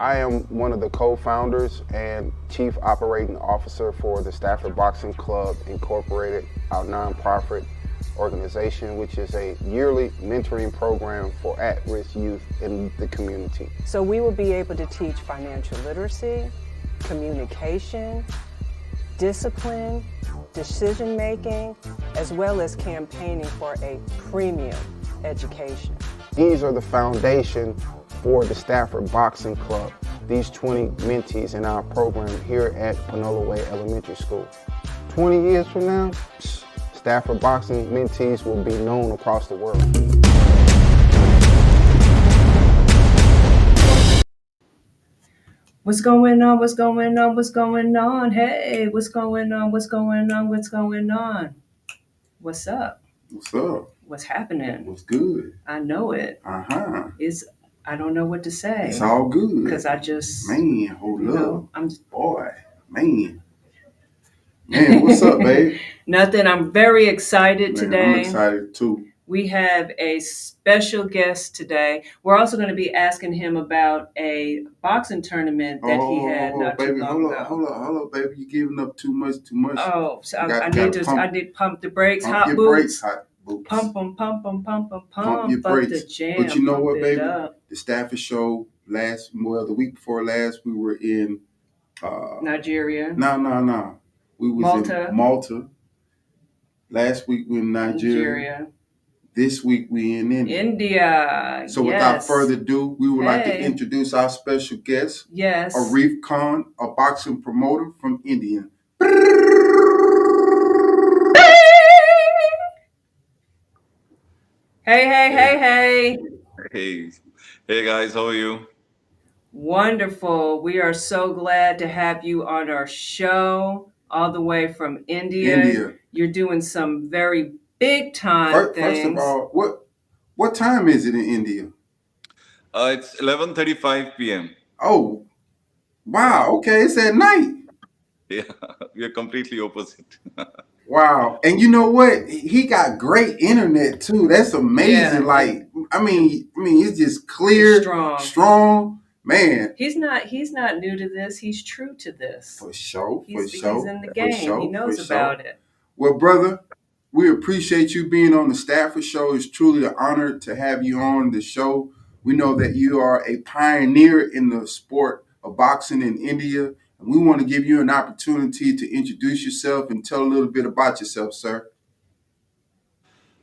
I am one of the co-founders and chief operating officer for the Stafford Boxing Club Incorporated, our nonprofit organization, which is a yearly mentoring program for at-risk youth in the community. So we will be able to teach financial literacy, communication, discipline, decision making, as well as campaigning for a premium education. These are the foundation for the Stafford Boxing Club, these 20 mentees in our program here at Panola Way Elementary School. 20 years from now, Stafford Boxing mentees will be known across the world. What's going on? What's going on? What's going on? Hey, what's going on? What's going on? What's going on? What's up? What's up? What's happening? What's good? I know it. Uh huh. It's I don't know what to say It's all good. because I just Man, hold up. know I'm just, Boy, man. Man, what's up, babe? nothing. I'm very excited Man, today. I'm excited too. We have a special guest today. We're also going to be asking him about a boxing tournament that oh, he had oh, not too long hold ago. up, hold up, hold up, baby. You're giving up too much, too much. Oh, so I, Got- I need to pump- I need to pump the brakes, Pump hot your boots. brakes, hot boots. Pump them, pump them, pump them, pump, Pump your up the brakes. jam. But you know pump what, it baby? up. The Stafford show last, well, the week before last, we were in. uh Nigeria, No, no, no. We was Malta. in Malta. Last week we in Nigeria. Nigeria, This week we in India. India. So without yes. further ado, we would like to Hey. introduce our special guest, yes, Arif Khan, a boxing promoter from India. Hey, hey, hey, hey. Hey, hey guys, how are you? Wonderful. We are so glad to have you on our show all the way from India. India. You're doing some very big time First, things. first of all, what what time is it in India? Uh, it's 11:35 p.m. Oh, wow. Okay, it's at night. Yeah, we are completely opposite. Wow. And you know what? He got great internet too. That's amazing. Yeah. Like, I mean, I mean, it's just clear, Strong. strong. Man, He's not he's not new to this. He's true to this. for sure, for He's, sure. he's in the game. sure, he knows for sure. about it. Well, brother, we appreciate you being on the Stafford Show. It's truly an honor to have you on the show. We know that you are a pioneer in the sport of boxing in India, and we want to give you an opportunity to introduce yourself and tell a little bit about yourself, sir.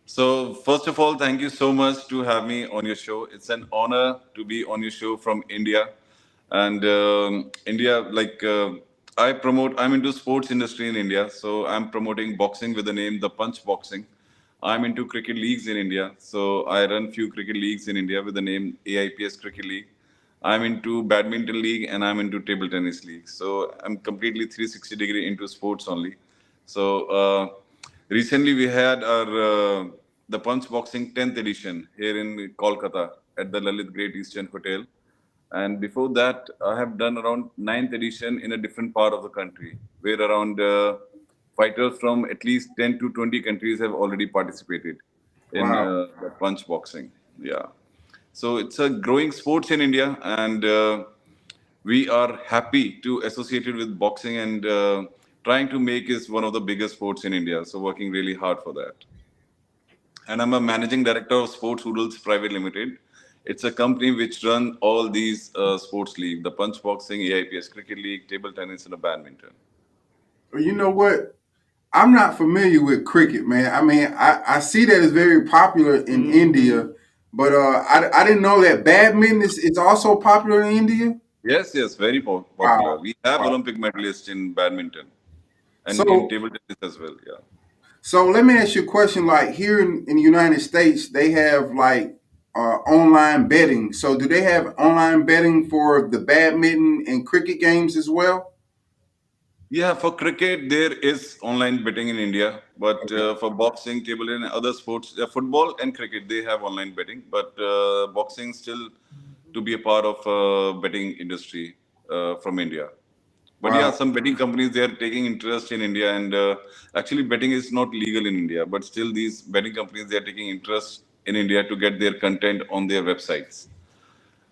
So, first of all, thank you so much to have me on your show. It's an honor to be on your show from India, and um, India, like uh, I promote. I'm into sports industry in India, so I'm promoting boxing with the name The Punch Boxing. I'm into cricket leagues in India, so I run few cricket leagues in India with the name AIPS Cricket League. I'm into badminton league and I'm into table tennis league. So I'm completely 360 degree into sports only. So uh, recently we had our uh, the Punch Boxing 10th edition here in Kolkata at the Lalit Great Eastern Hotel. And before that, I have done around ninth edition in a different part of the country, where around uh, fighters from at least 10 to 20 countries have already participated in Wow. uh, punch boxing. Yeah. So it's a growing sports in India, and uh, we are happy to associate it with boxing and uh, trying to make it one of the biggest sports in India. So working really hard for that. And I'm a managing director of Sports Oodles Private Limited. It's a company which run all these uh, sports league, the punch boxing, AIPS cricket league, table tennis, and the badminton. You know what? I'm not familiar with cricket, man. I mean, I, I see that it's very popular in Mhm. India, but uh, I, I didn't know that badminton is, is also popular in India. Yes, yes, very po- popular. Wow. We have Wow. Olympic medalists in badminton and So- in table tennis as well. Yeah. So let me ask you a question. Like here in, in the United States, they have like uh, online betting. So do they have online betting for the badminton and cricket games as well? Yeah, for cricket, there is online betting in India, but Okay. uh, for boxing, table and other sports, uh, football and cricket, they have online betting. But uh, boxing still to be a part of uh, betting industry uh, from India. But Wow. yeah, some betting companies they are taking interest in India, and uh, actually betting is not legal in India. But still, these betting companies they are taking interest in India to get their content on their websites.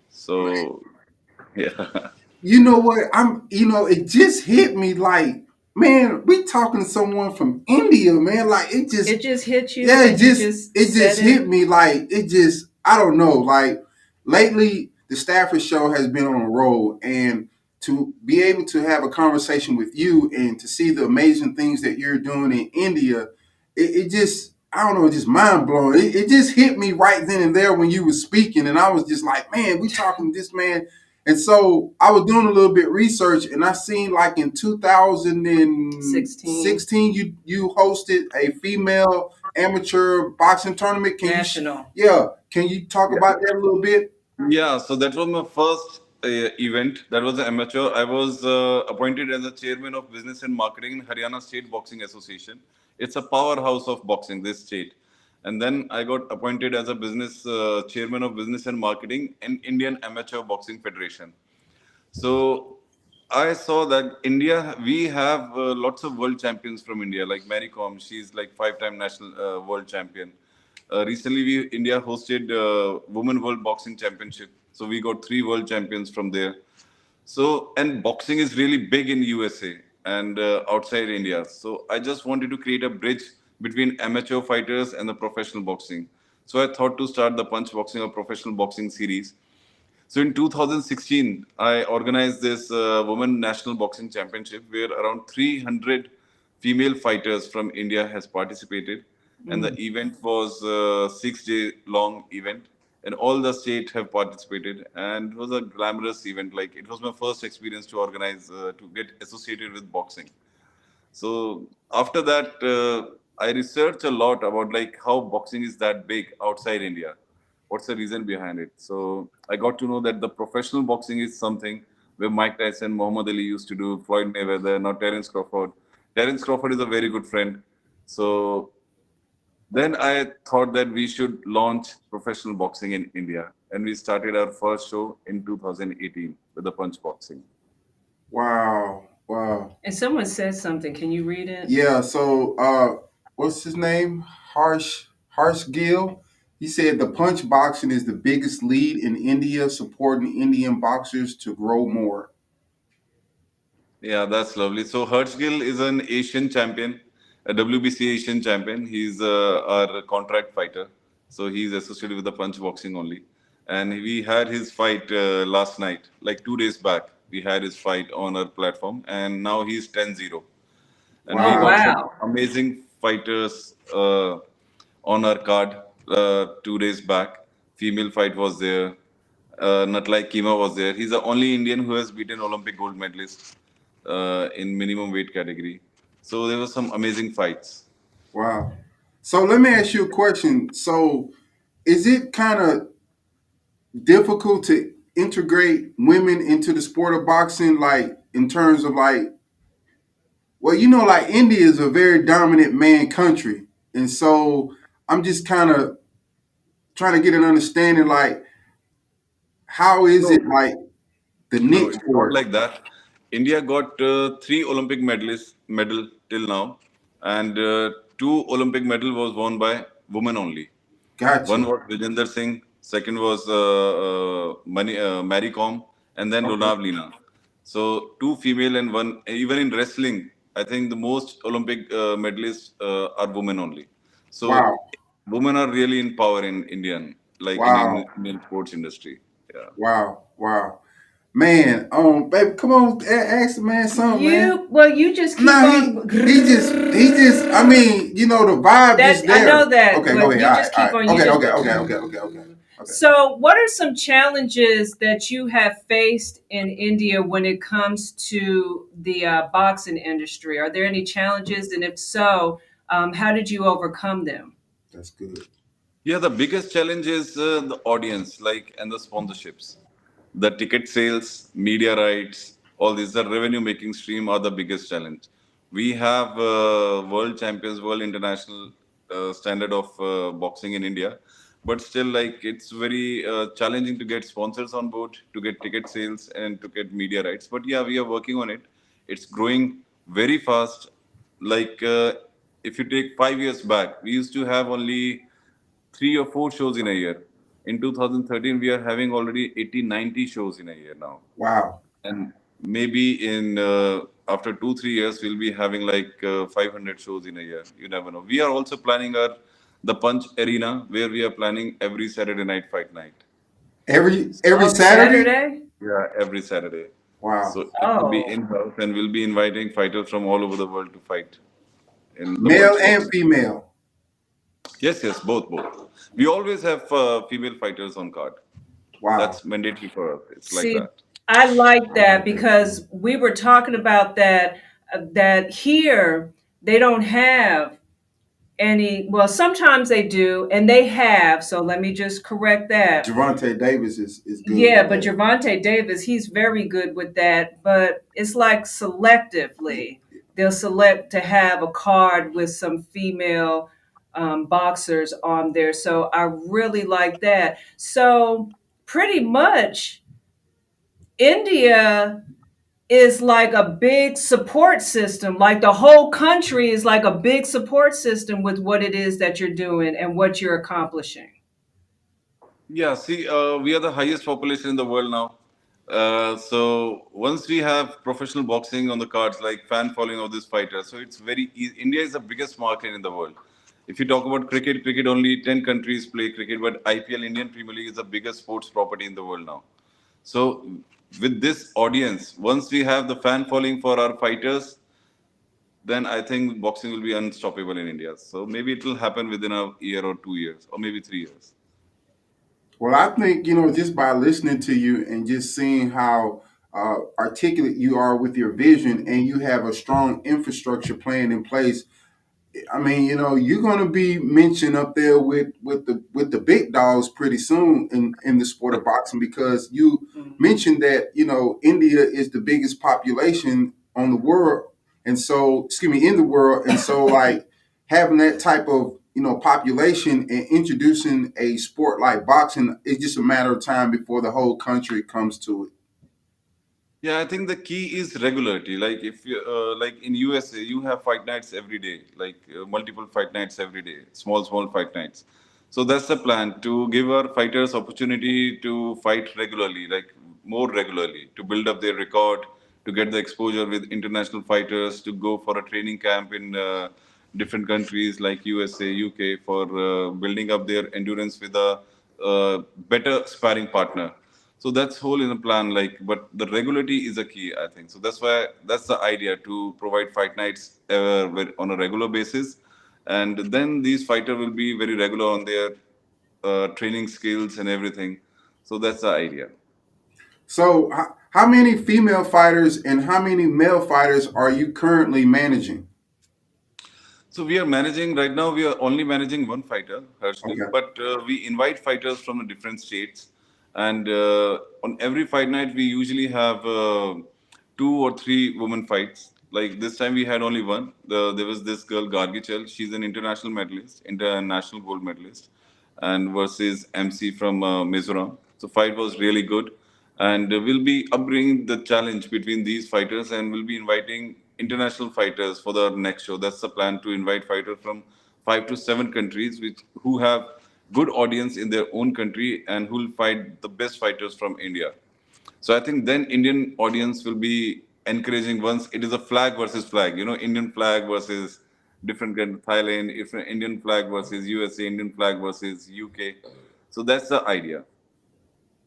So Yeah. You know what? I'm. You know, it just hit me like, man, we talking to someone from India, man. Like it just, It just hit you. yeah, it you just, it just hit me like it just. I don't know. Like lately, the Stafford Show has been on a roll, and to be able to have a conversation with you and to see the amazing things that you're doing in India, it, it just. I don't know, just mind blowing. It, it just hit me right then and there when you were speaking, and I was just like, "Man, we talking to this man and so I was doing a little bit research, and I seen like in 2016, 16. you you hosted a female amateur boxing tournament. Can National. you? Yeah. Can you talk about that a little bit? Yeah, so that was my first uh, event. That was an amateur. I was uh, appointed as the chairman of business and marketing in Haryana State Boxing Association. It's a powerhouse of boxing, this state. And then I got appointed as a business uh, chairman of business and marketing in Indian Amateur Boxing Federation. So I saw that India, we have uh, lots of world champions from India, like Mary Kom. She's like five-time national uh, world champion. Uh, recently, we India hosted uh, Women World Boxing Championship, so we got three world champions from there. So and boxing is really big in USA and uh, outside India. So I just wanted to create a bridge between amateur fighters and the professional boxing. So I thought to start the Punch Boxing or Professional Boxing series. So in 2016, I organized this uh, Women National Boxing Championship where around 300 female fighters from India has participated, and the event was a six-day long event, and all the state have participated, and it was a glamorous event. Like it was my first experience to organize uh, to get associated with boxing. So after that, uh, I researched a lot about like how boxing is that big outside India. What's the reason behind it? So I got to know that the professional boxing is something where Mike Tyson, Muhammad Ali used to do, Floyd Mayweather, now Terence Crawford. Terence Crawford is a very good friend. So then I thought that we should launch professional boxing in India, and we started our first show in 2018 with the Punch Boxing. Wow. Wow. And someone said something. Can you read it? Yeah. So, uh, what's his name? Harsh Harsh Gill. He said the punch boxing is the biggest lead in India, supporting Indian boxers to grow more. Yeah, that's lovely. So Harsh Gill is an Asian champion, a WBC Asian champion. He's uh, our contract fighter, so he's associated with the punch boxing only. And we had his fight uh, last night, like two days back. We had his fight on our platform, and now he's 10-0. And we Wow. got some Wow. amazing fighters uh, on our card uh, two days back. Female fight was there. Uh, Natlai Kima was there. He's the only Indian who has beaten Olympic gold medalist uh, in minimum weight category. So there were some amazing fights. Wow. So let me ask you a question. So is it kind of difficult to integrate women into the sport of boxing, like in terms of like, well, you know, like India is a very dominant man country, and so I'm just kind of trying to get an understanding, like, how is it like the No, niche it's not like that. India got uh, three Olympic medalists medal till now, and uh, two Olympic medal was won by women only. Gotcha. One was Vijender Singh, second was uh, uh, Mani, uh, Mary Kom, and then Okay. Lina. So two female and one. Even in wrestling, I think the most Olympic uh, medalists uh, are women only. So Wow. women are really in power in Indian, like in Wow. Indian, Indian sports industry. Yeah. Wow. Wow. Man, um, baby, come on, a- ask the man something, man. You well, you just keep No, on. he, he just he just I mean, you know, the vibe That is I there. know that, Okay, go ahead. you All just right, keep all on. right. You Okay, just, okay, okay, okay, okay, okay. Okay. So, what are some challenges that you have faced in India when it comes to the uh, boxing industry? Are there any challenges, and if so, um, how did you overcome them? That's good. Yeah, the biggest challenge is uh, the audience, like, and the sponsorships. The ticket sales, media rights, all these, the revenue making stream are the biggest challenge. We have uh, world champions, world international uh, standard of uh, boxing in India, but still, like, it's very uh, challenging to get sponsors on board, to get ticket sales, and to get media rights. But yeah, we are working on it. It's growing very fast. Like, uh, if you take five years back, we used to have only three or four shows in a year. in 2013 we are having already 80 90 shows in a year now Wow. and maybe in uh, after two three years we'll be having like uh, 500 shows in a year you never know we are also planning our the punch arena where we are planning every saturday night fight night Every every On Saturday? yeah every saturday Wow. so it will be Oh. in-house and we'll be inviting fighters from all over the world to fight in the Male punch and sports. female. yes yes both both we always have uh, female fighters on card Wow. that's mandatory for us it's like See, that I like that because we were talking about that uh, that here they don't have any well sometimes they do and they have so let me just correct that Javante Davis is, is good. yeah but. Javante Davis he's very good with that but it's like selectively they'll select to have a card with some female um, boxers on there so I really like that so pretty much India is like a big support system. Like the whole country is like a big support system with what it is that you're doing and what you're accomplishing. Yeah, see, uh, we are the highest population in the world now. Uh, so once we have professional boxing on the cards, like fan following of this fighter, so it's very easy. India is the biggest market in the world. If you talk about cricket, cricket only 10 countries play cricket, but IPL, Indian Premier League, is the biggest sports property in the world now. So with this audience, once we have the fan following for our fighters, then I think boxing will be unstoppable in India. So maybe it will happen within a year or two years, or maybe three years. Well, I think, you know, just by listening to you and just seeing how uh, articulate you are with your vision and you have a strong infrastructure plan in place, I mean, you know, you're going to be mentioned up there with with the with the big dogs pretty soon in in the sport of boxing because you mm-hmm. mentioned that you know India is the biggest population on the world, and so excuse me in the world, and so like having that type of you know population and introducing a sport like boxing is just a matter of time before the whole country comes to it. Yeah, I think the key is regularity. Like if you uh, like in USA, you have fight nights every day, like uh, multiple fight nights every day, small small fight nights. So that's the plan to give our fighters opportunity to fight regularly, like more regularly, to build up their record, to get the exposure with international fighters, to go for a training camp in uh, different countries like USA, UK, for uh, building up their endurance with a uh, better sparring partner so that's whole in the plan like but the regularity is a key i think so that's why that's the idea to provide fight nights uh, on a regular basis and then these fighter will be very regular on their uh, training skills and everything so that's the idea So, how, how many female fighters and how many male fighters are you currently managing? So we are managing right now. We are only managing one fighter, Harshdeep, Okay. but uh, we invite fighters from the different states, and uh, on every fight night we usually have uh, two or three women fights. Like this time we had only one. The, there was this girl Gargichel. She's an international medalist, international gold medalist, and versus MC from uh, Mizoram. So fight was really good, and we'll be upbringing the challenge between these fighters, and we'll be inviting international fighters for the next show. That's the plan to invite fighters from five to seven countries, which who have good audience in their own country and who will fight the best fighters from India. So I think then Indian audience will be encouraging once it is a flag versus flag, you know, Indian flag versus different kind of Thailand, if Indian flag versus USA, Indian flag versus UK. So that's the idea.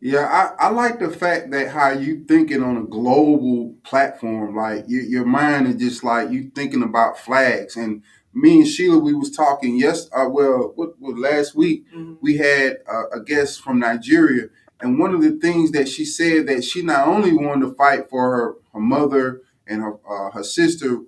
Yeah, I, I like the fact that how you thinking on a global platform. Like your your mind is just like you thinking about flags. And me and Sheila, we was talking yes. Uh, well, what, what last week we had a, a guest from Nigeria, and one of the things that she said that she not only wanted to fight for her her mother and her uh, her sister,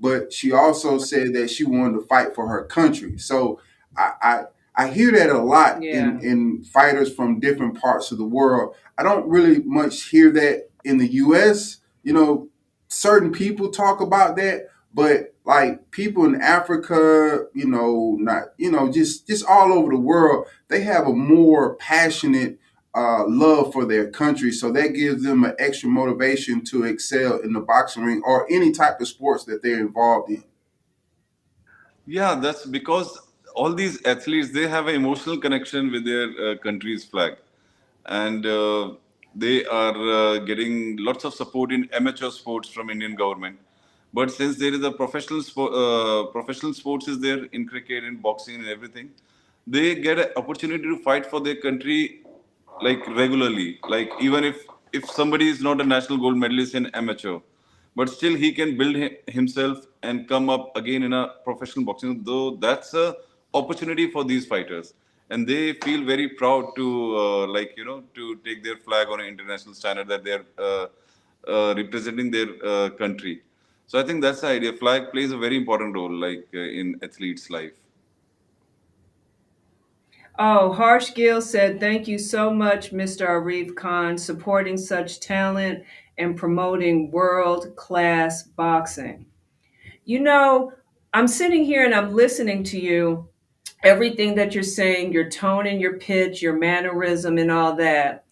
but she also said that she wanted to fight for her country. So I. I I hear that a lot in, in fighters from different parts of the world. I don't really much hear that in the US. You know, certain people talk about that, but like people in Africa, you know, not you know, just just all over the world, they have a more passionate uh, love for their country. So that gives them an extra motivation to excel in the boxing ring or any type of sports that they're involved in. Yeah, that's because all these athletes they have an emotional connection with their uh, country's flag, and uh, they are uh, getting lots of support in amateur sports from Indian government. But since there is a professional sport, uh, professional sports is there in cricket, in boxing, and everything, they get an opportunity to fight for their country like regularly. Like even if if somebody is not a national gold medalist in amateur, but still he can build hi- himself and come up again in a professional boxing. Though that's a opportunity for these fighters, and they feel very proud to uh, like you know to take their flag on an international standard that they're uh, uh, representing their uh, country. So I think that's the idea. Flag plays a very important role, like uh, in athletes' life. Oh, Harsh Gill said, Thank you so much, Mr. Arif Khan, supporting such talent and promoting world class boxing. You know, I'm sitting here and I'm listening to you, everything that you're saying, your tone and your pitch, your mannerism, and all that.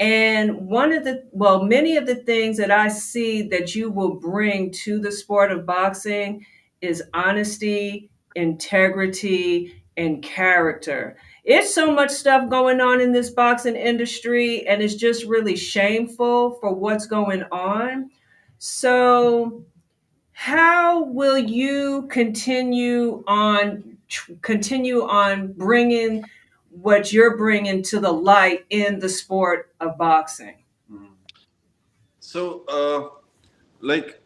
And one of the, well, many of the things that I see that you will bring to the sport of boxing is honesty, integrity, and character. It's so much stuff going on in this boxing industry, and it's just really shameful for what's going on. So, how will you continue on tr- continue on bringing what you're bringing to the light in the sport of boxing So, uh, like,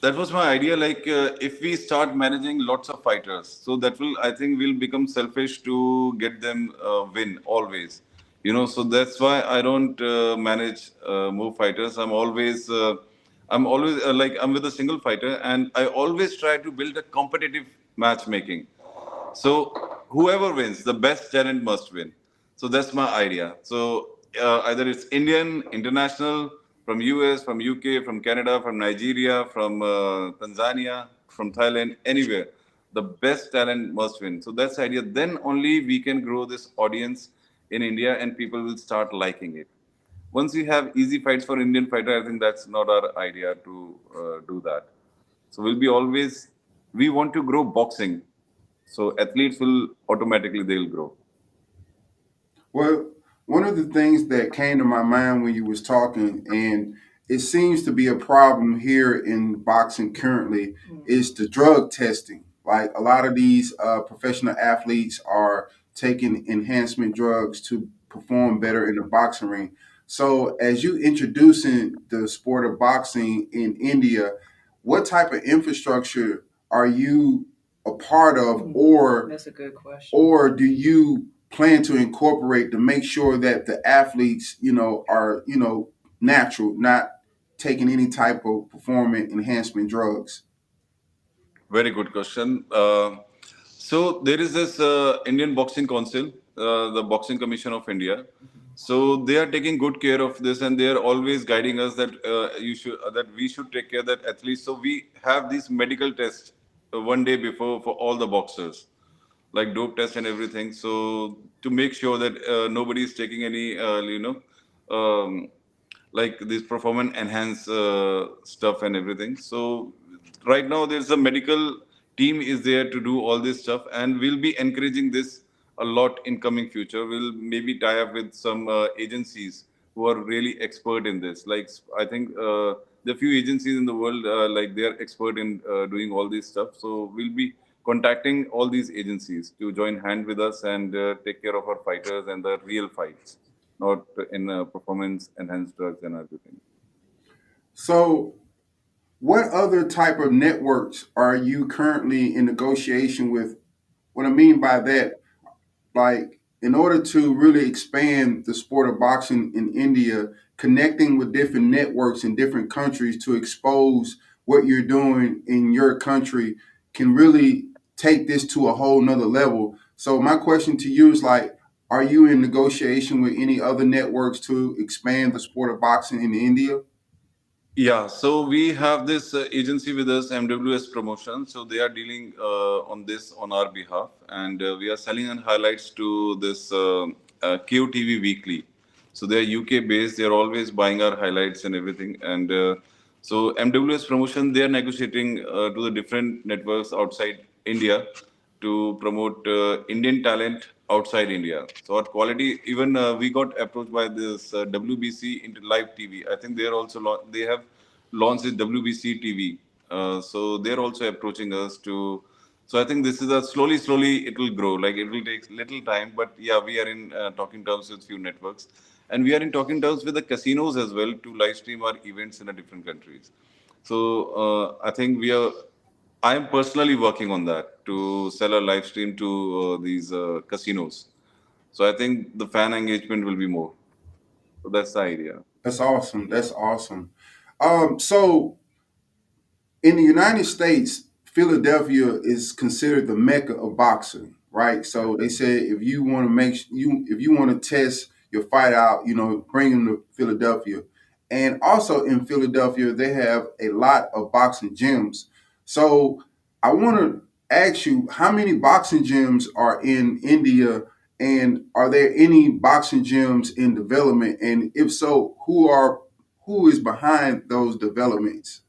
that was my idea. Like, uh, if we start managing lots of fighters, so that will, I think, will become selfish to get them uh, win always. You know, so that's why I don't uh, manage uh, more fighters. I'm always, uh, I'm always like, I'm with a single fighter, and I always try to build a competitive matchmaking. So whoever wins, the best talent must win. So that's my idea. So uh, either it's Indian, international, from US, from UK, from Canada, from Nigeria, from uh, Tanzania, from Thailand, anywhere. The best talent must win. So that's the idea. Then only we can grow this audience in India and people will start liking it. Once we have easy fights for Indian fighter, I think that's not our idea to uh, do that. So we'll be always, we want to grow boxing. So athletes will automatically, they'll grow. Well, one of the things that came to my mind when you was talking, and it seems to be a problem here in boxing currently, is the drug testing. Like a lot of these uh, professional athletes are taking enhancement drugs to perform better in the boxing ring. So, as you introducing the sport of boxing in India, what type of infrastructure are you a part of, or that's a good question or do you plan to incorporate to make sure that the athletes you know are you know natural not taking any type of performance enhancement drugs Very good question. Uh, so there is this uh, Indian Boxing Council, uh, the Boxing Commission of India. So they are taking good care of this, and they are always guiding us that uh, you should uh, that we should take care that athletes. So we have these medical tests one day before for all the boxers, like dope test and everything. So to make sure that uh, nobody is taking any, uh, you know, um, like this performance enhance uh, stuff and everything. So right now there's a medical team is there to do all this stuff, and we'll be encouraging this a lot in coming future. We'll maybe tie up with some uh, agencies who are really expert in this. Like I think uh, are few agencies in the world uh, like they are expert in uh, doing all this stuff. So we'll be contacting all these agencies to join hand with us and uh, take care of our fighters and the real fights, not in uh, performance enhanced drugs and everything. so what other type of networks are you currently in negotiation with what i mean by that like in order to really expand the sport of boxing in india connecting with different networks in different countries to expose what you're doing in your country can really take this to a whole nother level so my question to you is like are you in negotiation with any other networks to expand the sport of boxing in india Yeah, so we have this uh, agency with us, MWS Promotion. So they are dealing uh, on this on our behalf, and uh, we are selling and highlights to this uh, uh, QTV Weekly. So they are UK based. They are always buying our highlights and everything. And uh, so MWS Promotion, they are negotiating uh, to the different networks outside India, to promote uh, Indian talent outside India. So our quality, even uh, we got approached by this uh, WBC into live TV. I think they are also they have launched WBC TV. Uh, so they're also approaching us to. So I think this is a slowly, slowly it will grow. Like it will take little time, but yeah, we are in uh, talking terms with few networks, and we are in talking terms with the casinos as well to live stream our events in a different countries. So uh, I think we are. I am personally working on that to sell a live stream to uh, these uh, casinos. So I think the fan engagement will be more. So that's the idea. That's awesome. That's awesome. Um, so in the United States, Philadelphia is considered the mecca of boxing, right? So they say if you want to make you if you want to test your fight out, you know, bring them to Philadelphia. And also in Philadelphia, they have a lot of boxing gyms. So I want to ask you, how many boxing gyms are in India, and are there any boxing gyms in development? And if so, who are who is behind those developments?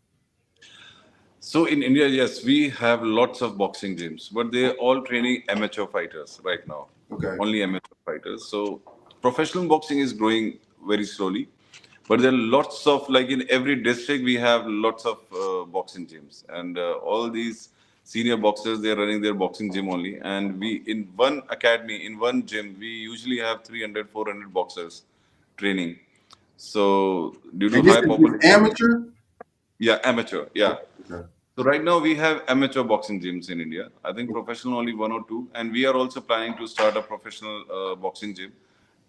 So in India, yes, we have lots of boxing gyms, but they're all training amateur fighters right now. Okay. Only amateur fighters. So professional boxing is growing very slowly, but there are lots of like in every district we have lots of uh, boxing gyms, and uh, all these senior boxers they're running their boxing gym only. And we in one academy in one gym we usually have 300 400 boxers training. So due to high population, amateur. yeah, amateur, yeah. Okay. So right now we have amateur boxing gyms in India. I think professional only one or two, and we are also planning to start a professional uh, boxing gym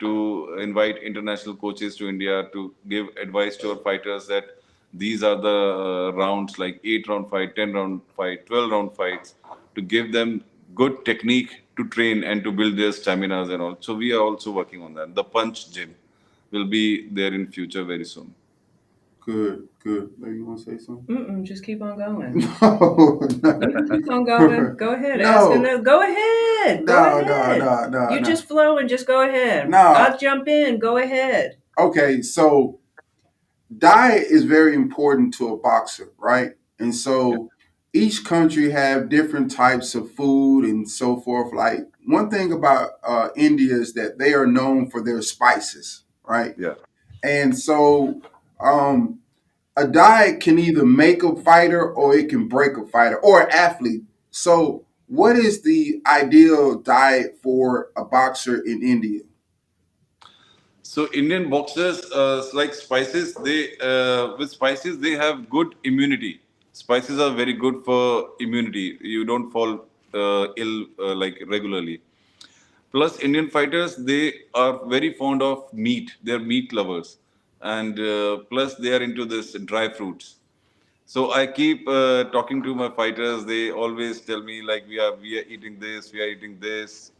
to invite international coaches to India to give advice to our fighters that these are the uh, rounds like eight round fight, ten round fight, twelve round fights to give them good technique to train and to build their staminas and all. So we are also working on that. The punch gym will be there in future very soon. Good, good. Maybe you want to say something? Mm-mm, just keep on going. No, Keep on going. Go ahead. No. Ask another. Go ahead. Go no, no, no, no. You no. just flow and just go ahead. No. I'll jump in. Go ahead. okay. So diet is very important to a boxer, right? And so each country have different types of food and so forth. Like one thing about uh, India is that they are known for their spices, right? Yeah. And so um, a diet can either make a fighter or it can break a fighter or athlete. So, what is the ideal diet for a boxer in India? So Indian boxers, uh, like spices, they uh, with spices they have good immunity. Spices are very good for immunity. You don't fall uh, ill uh, like regularly. Plus, Indian fighters they are very fond of meat. They're meat lovers, and uh, plus they are into this dry fruits. So I keep uh, talking to my fighters. They always tell me like we are we are eating this, we are eating this.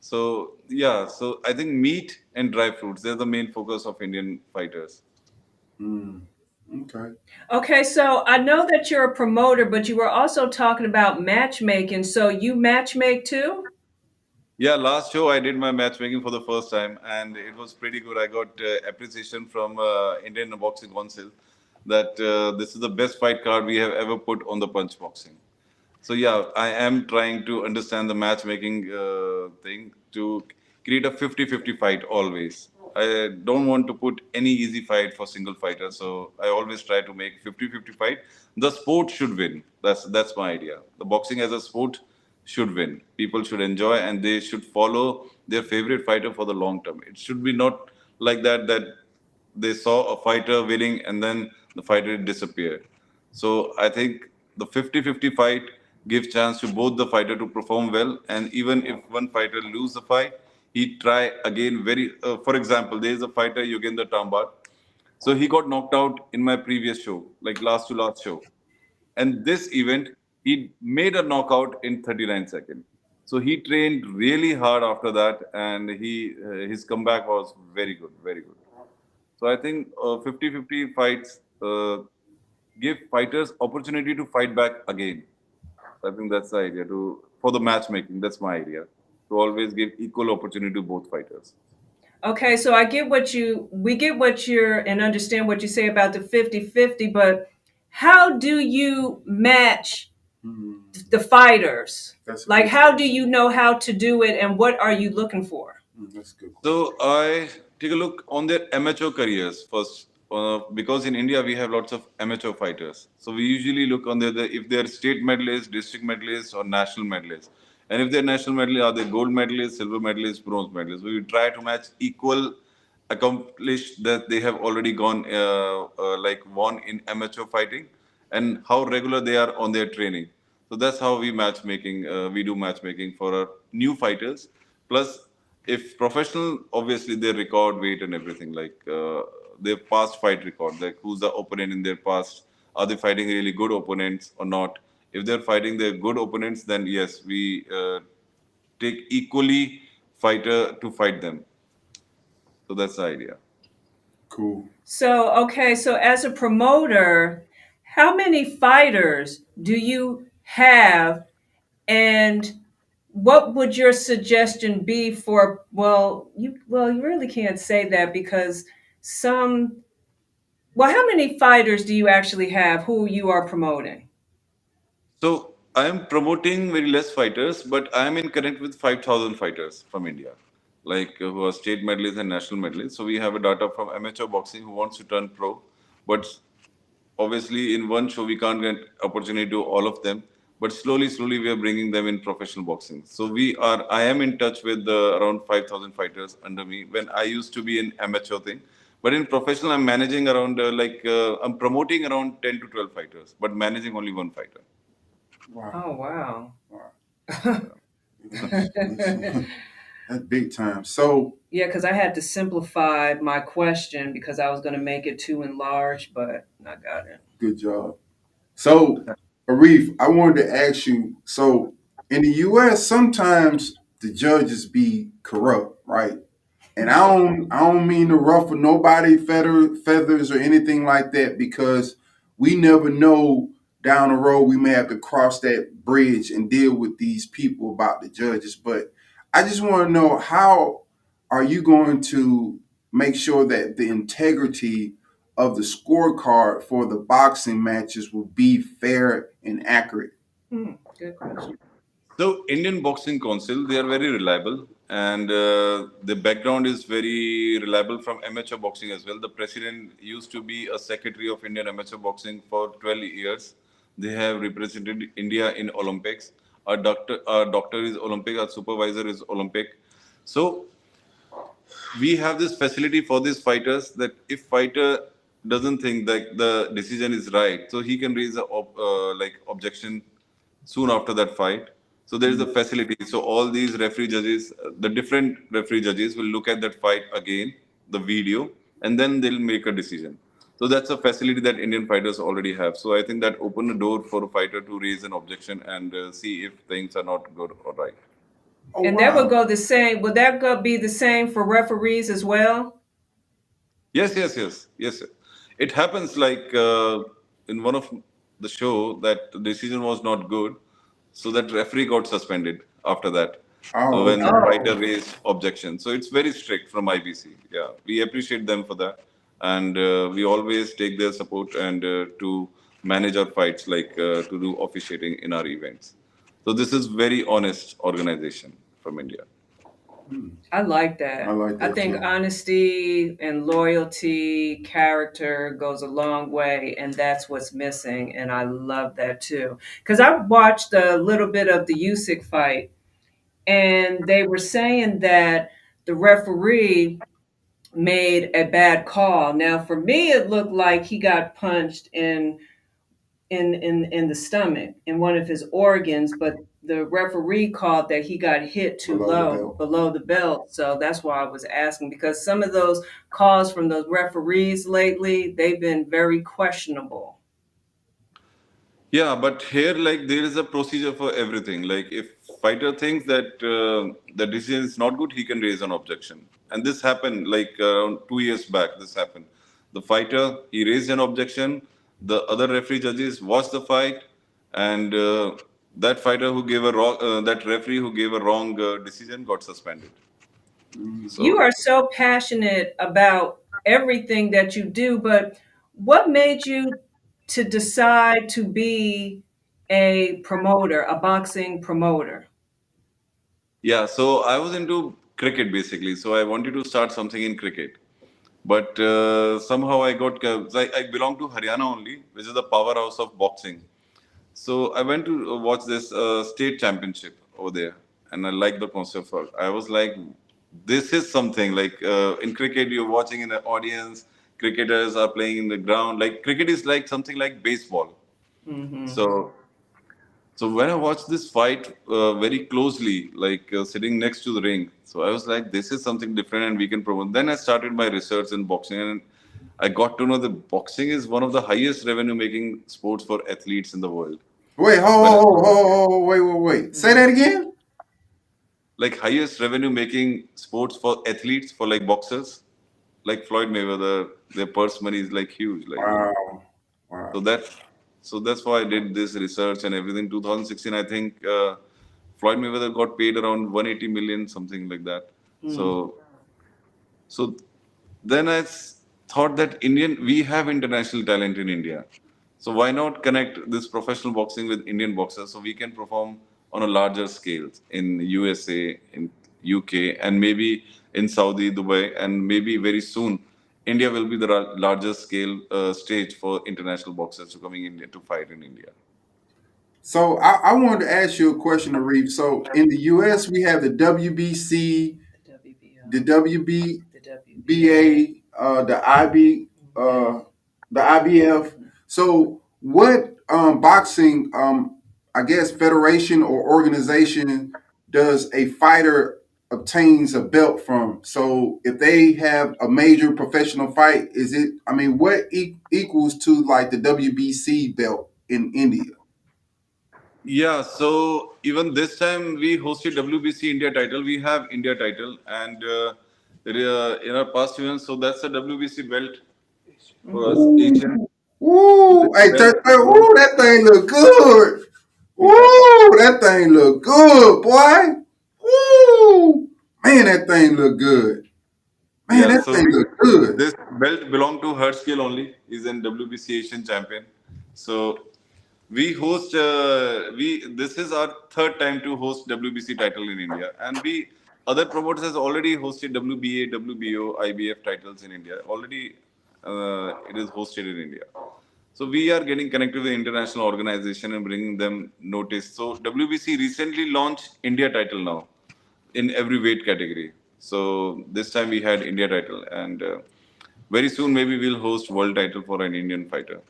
So yeah, so I think meat and dry fruits they're the main focus of Indian fighters. Mm, okay. Okay, so I know that you're a promoter, but you were also talking about matchmaking. So you matchmake too? Yeah, last show I did my matchmaking for the first time, and it was pretty good. I got uh, appreciation from uh, Indian Boxing Council that uh, this is the best fight card we have ever put on the punch boxing. So yeah, I am trying to understand the matchmaking uh, thing to create a 50-50 fight always. I don't want to put any easy fight for single fighter, so I always try to make 50-50 fight. The sport should win. That's that's my idea. The boxing as a sport should win. People should enjoy and they should follow their favorite fighter for the long term. It should be not like that that they saw a fighter winning and then the fighter disappeared. So I think the 50-50 fight gives chance to both the fighter to perform well and even if one fighter lose the fight, he try again very uh, for example, there is a fighter Yogendra Tambar. So he got knocked out in my previous show, like last to last show. And this event, he made a knockout in 39 seconds. So he trained really hard after that, and he uh, his comeback was very good, very good. So I think uh, 50-50 fights uh, give fighters opportunity to fight back again. I think that's the idea to for the matchmaking. That's my idea to always give equal opportunity to both fighters. Okay, so I get what you we get what you're and understand what you say about the 50-50, but how do you match Hmm, the fighters? that's Like, good. how do you know how to do it, and what are you looking for? Hmm, that's good. So I take a look on their amateur careers first, uh, because in India we have lots of amateur fighters. So we usually look on their the, if they're state medalists, district medalists, or national medalists. And if they're national medalists, are they gold medalists, silver medalists, bronze medalists? We try to match equal accomplished that they have already gone uh, uh, like won in amateur fighting, and how regular they are on their training. So that's how we matchmaking. Uh, we do matchmaking for our new fighters. Plus, if professional, obviously their record weight and everything, like uh, their past fight record, like who's the opponent in their past, are they fighting really good opponents or not? If they're fighting their good opponents, then yes, we uh, take equally fighter to fight them. So that's the idea. Cool. So, okay, so as a promoter, how many fighters do you have, and what would your suggestion be for? Well, you well, you really can't say that because some. Well, how many fighters do you actually have who you are promoting? So I am promoting very less fighters, but I am in connect with 5,000 fighters from India, like who are state medalists and national medalists. So we have a data from amateur boxing who wants to turn pro, but obviously in one show we can't get opportunity to all of them. But slowly, slowly we are bringing them in professional boxing. So we are. I am in touch with uh, around 5,000 fighters under me. When I used to be in amateur thing, but in professional, I'm managing around uh, like uh, I'm promoting around 10 to 12 fighters, but managing only one fighter. Wow. Oh wow! That's, that's big time. So Yeah, because I had to simplify my question because I was going to make it too enlarged, but I got it. good job. So Arif, I wanted to ask you. So in the U.S., sometimes the judges be corrupt, right? And I don't, I don't mean to ruffle nobody feather, feathers or anything like that because we never know down the road we may have to cross that bridge and deal with these people about the judges. But I just want to know how are you going to make sure that the integrity of the scorecard for the boxing matches will be fair and accurate? Hmm, good question. So Indian Boxing Council, they are very reliable, and uh, the background is very reliable from amateur boxing as well. The president used to be a secretary of Indian amateur boxing for 12 years. They have represented India in Olympics. Our doctor, our doctor is Olympic. Our supervisor is Olympic. So we have this facility for these fighters that if fighter doesn't think that the decision is right, so he can raise a uh, like objection soon after that fight. So there is a facility. So all these referee judges, the different referee judges will look at that fight again, the video, and then they'll make a decision. So that's a facility that Indian fighters already have. So I think that opened the door for a fighter to raise an objection and uh, see if things are not good or right. Oh, and that wow. would go the same. Would that go be the same for referees as well? Yes, yes, yes, yes. It happens like uh, in one of the show that the decision was not good, so that referee got suspended after that. Oh, So when the Oh. fighter raised objection, so it's very strict from IBC. Yeah, we appreciate them for that, and uh, we always take their support and uh, to manage our fights, like uh, to do officiating in our events. So this is very honest organization from India. I like that. I like I that think too. honesty and loyalty, character goes a long way, and that's what's missing. And I love that too. Because I watched a little bit of the Usyk fight, and they were saying that the referee made a bad call. Now, for me, it looked like he got punched in in in in the stomach in one of his organs, but the referee called that he got hit too Below low belt. below the belt. So that's why I was asking because some of those calls from those referees lately, they've been very questionable. Yeah, but here, like, there is a procedure for everything. Like, if fighter thinks that uh, the decision is not good, he can raise an objection. And this happened like around two years back. This happened. The fighter he raised an objection. The other referee judges watched the fight, and uh, that fighter who gave a wrong, uh, that referee who gave a wrong uh, decision got suspended. So You are so passionate about everything that you do, but what made you to decide to be a promoter, a boxing promoter? Yeah, so I was into cricket basically. So I wanted to start something in cricket, but uh, somehow I got uh, like I belong to Haryana only, which is the powerhouse of boxing. So I went to watch this uh, state championship over there, and I liked the concept. Of, I was like, this is something like uh, in cricket you're watching in the audience. Cricketers are playing in the ground. Like cricket is like something like baseball. So so when I watched this fight uh, very closely, like uh, sitting next to the ring, so I was like, this is something different and we can promote. Then I started my research in boxing and I got to know that boxing is one of the highest revenue making sports for athletes in the world. Wait, hold, hold, hold, hold, hold, wait, wait, wait. Say that again. Like highest revenue making sports for athletes for like boxers, like Floyd Mayweather, their purse money is like huge. Like Wow. Wow. So that, so that's why I did this research and everything. 2016, I think uh, Floyd Mayweather got paid around 180 million, something like that. So, so then I thought that Indian, we have international talent in India. So why not connect this professional boxing with Indian boxers so we can perform on a larger scale in USA, in UK, and maybe in Saudi, Dubai, and maybe very soon India will be the largest scale uh, stage for international boxers to coming in to fight in India. So I, I wanted to ask you a question, Arif. So in the U.S., we have the WBC, The WBO, the WB, the BA, uh, the IB, uh, the IBF. So, what um, boxing, um, I guess, federation or organization does a fighter obtains a belt from? So, if they have a major professional fight, is it? I mean, what e- equals to like the WBC belt in India? Yeah, so even this time we hosted WBC India title. We have India title, and uh, uh, in our past events, so that's a WBC belt for us. Asian. Woo! Hey, that, that, woo, that thing look good. Woo! That thing look good, boy. Woo! Man, that thing look good. Man, Yeah, that so thing look good. This belt belong to Harsh Gill only. He's an WBC Asian champion. So we host. Uh, we this is our third time to host WBC title in India, and we other promoters has already hosted WBA, WBO, IBF titles in India. Already, uh, it is hosted in India. So we are getting connected with the international organization and bringing them notice. So WBC recently launched India title now in every weight category. So this time we had India title, and uh, very soon maybe we'll host world title for an Indian fighter.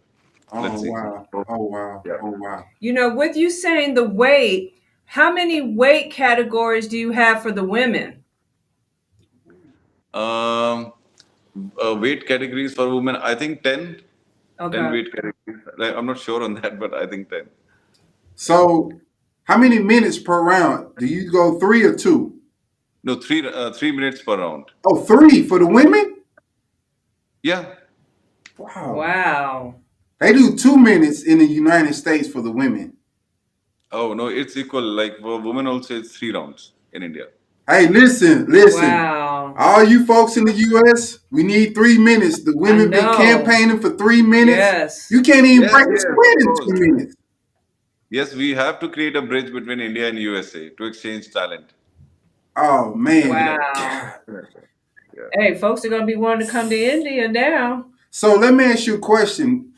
Let's Oh see. wow. Oh wow. Yeah. Oh wow. You know, with you saying the weight, how many weight categories do you have for the women? Um, uh, weight categories for women, I think 10, Okay. 10 weight categories. I'm not sure on that, but I think 10. So, how many minutes per round? Do you go three or two? No, three uh, three minutes per round. Oh, three for the women? Yeah, Wow. Wow. They do two minutes in the United States for the women. Oh no, it's equal. Like for women also, it's three rounds in India. Hey, listen, listen. Wow. All you folks in the U.S., we need three minutes. The women been campaigning for three minutes. Yes. You can't even Yes, break the yes, spread in two minutes. Yes, we have to create a bridge between India and USA to exchange talent. Oh man. Wow. God. Hey, folks are gonna be wanting to come to India now. So let me ask you a question.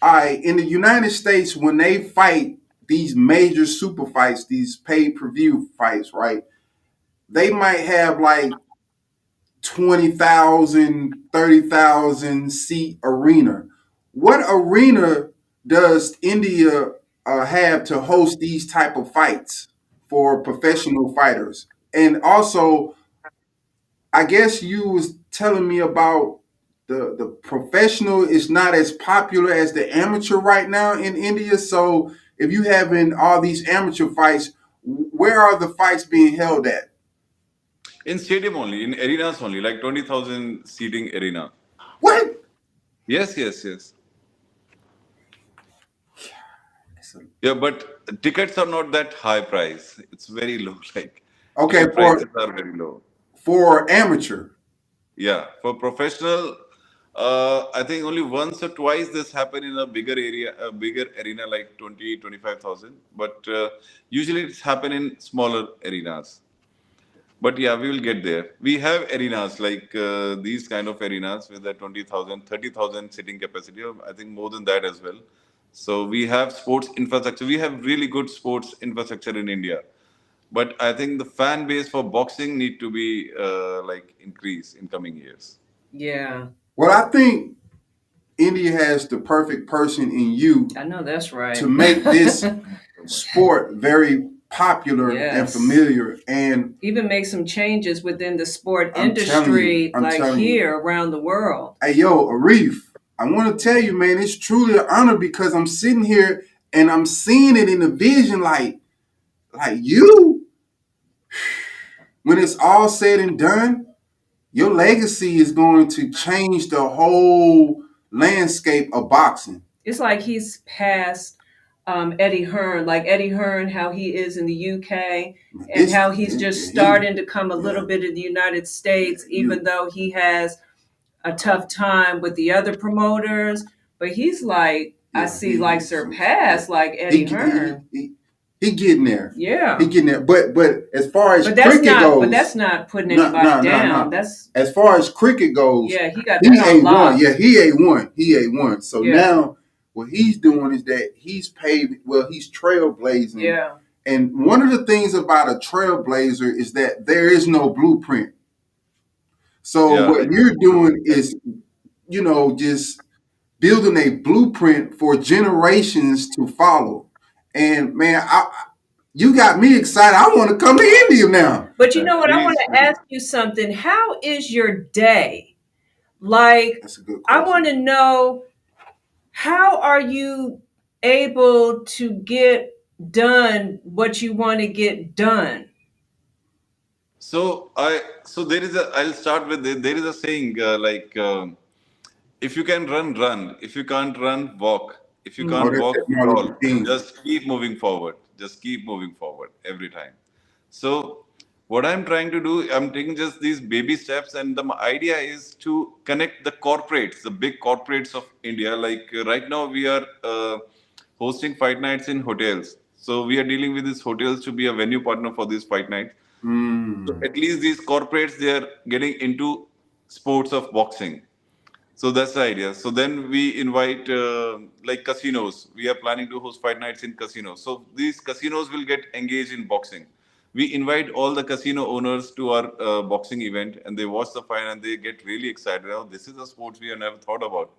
All right, in the United States, when they fight these major super fights, these pay-per-view fights, right? They might have like 20,000, 30,000 seat arena. What arena does India uh, have to host these type of fights for professional fighters? And also, I guess you was telling me about the the professional is not as popular as the amateur right now in India. So if you having all these amateur fights, where are the fights being held at? In stadium only, in arenas only, like 20,000 seating arena. What? Yes, yes, yes. Yeah, but tickets are not that high price. It's very low. Like Okay, for prices are very low. for amateur. Yeah, for professional, Uh, I think only once or twice this happened in a bigger area, a bigger arena like 20, 25,000. But uh, usually it's happened in smaller arenas. But yeah, we will get there. We have arenas like uh, these kind of arenas with a 20,000, 30,000 sitting capacity, I think more than that as well. So we have sports infrastructure. We have really good sports infrastructure in India. But I think the fan base for boxing need to be uh, like increase in coming years. Yeah, Well, I think India has the perfect person in you I know that's right. to make this sport very popular and familiar. And Even make some changes within the sport I'm telling you, industry, like telling you. here around the world. hey, yo, Arif, I want to tell you, man, it's truly an honor because I'm sitting here and I'm seeing it in the vision, like, like you. When it's all said and done, your legacy is going to change the whole landscape of boxing. It's like he's passed um, Eddie Hearn, like Eddie Hearn, how he is in the UK, and It's- how he's just starting to come a little bit in the United States, even though he has a tough time with the other promoters. But he's like, I see, like surpassed, like Eddie he, Hearn. he, he, he getting there. Yeah, He getting there. But but as far as but that's cricket not. goes, But that's not putting No, anybody no, no, down. no. That's as far as cricket goes, yeah. He got he that a on lock. one. Yeah, he ain't one. He ain't one. So Yeah. now what he's doing is that he's paved. Well, he's trailblazing. Yeah, And one of the things about a trailblazer is that there is no blueprint. So Yeah. what you're doing is, you know, just building a blueprint for generations to follow. And man, I, I- you got me excited. I want to come to India now. but you know what? I want to ask you something. How is your day? Like That's a good I want to know how are you able to get done what you want to get done? So I so there is a I'll start with the- there is a saying uh, like um, if you can run run if you can't run walk if you can't walk that's Martin crawl Luther King. just keep moving forward just keep moving forward every time. So what I'm trying to do I'm taking just these baby steps and the idea is to connect the corporates the big corporates of India like uh, right now we are uh, hosting fight nights in hotels. So we are dealing with these hotels to be a venue partner for these fight nights. Mm. So at least these corporates they are getting into sports of boxing. So that's the idea. So then we invite uh, like casinos. We are planning to host fight nights in casinos. So these casinos will get engaged in boxing. We invite all the casino owners to our uh, boxing event, and they watch the fight and they get really excited. Oh, this is a sport we have never thought about.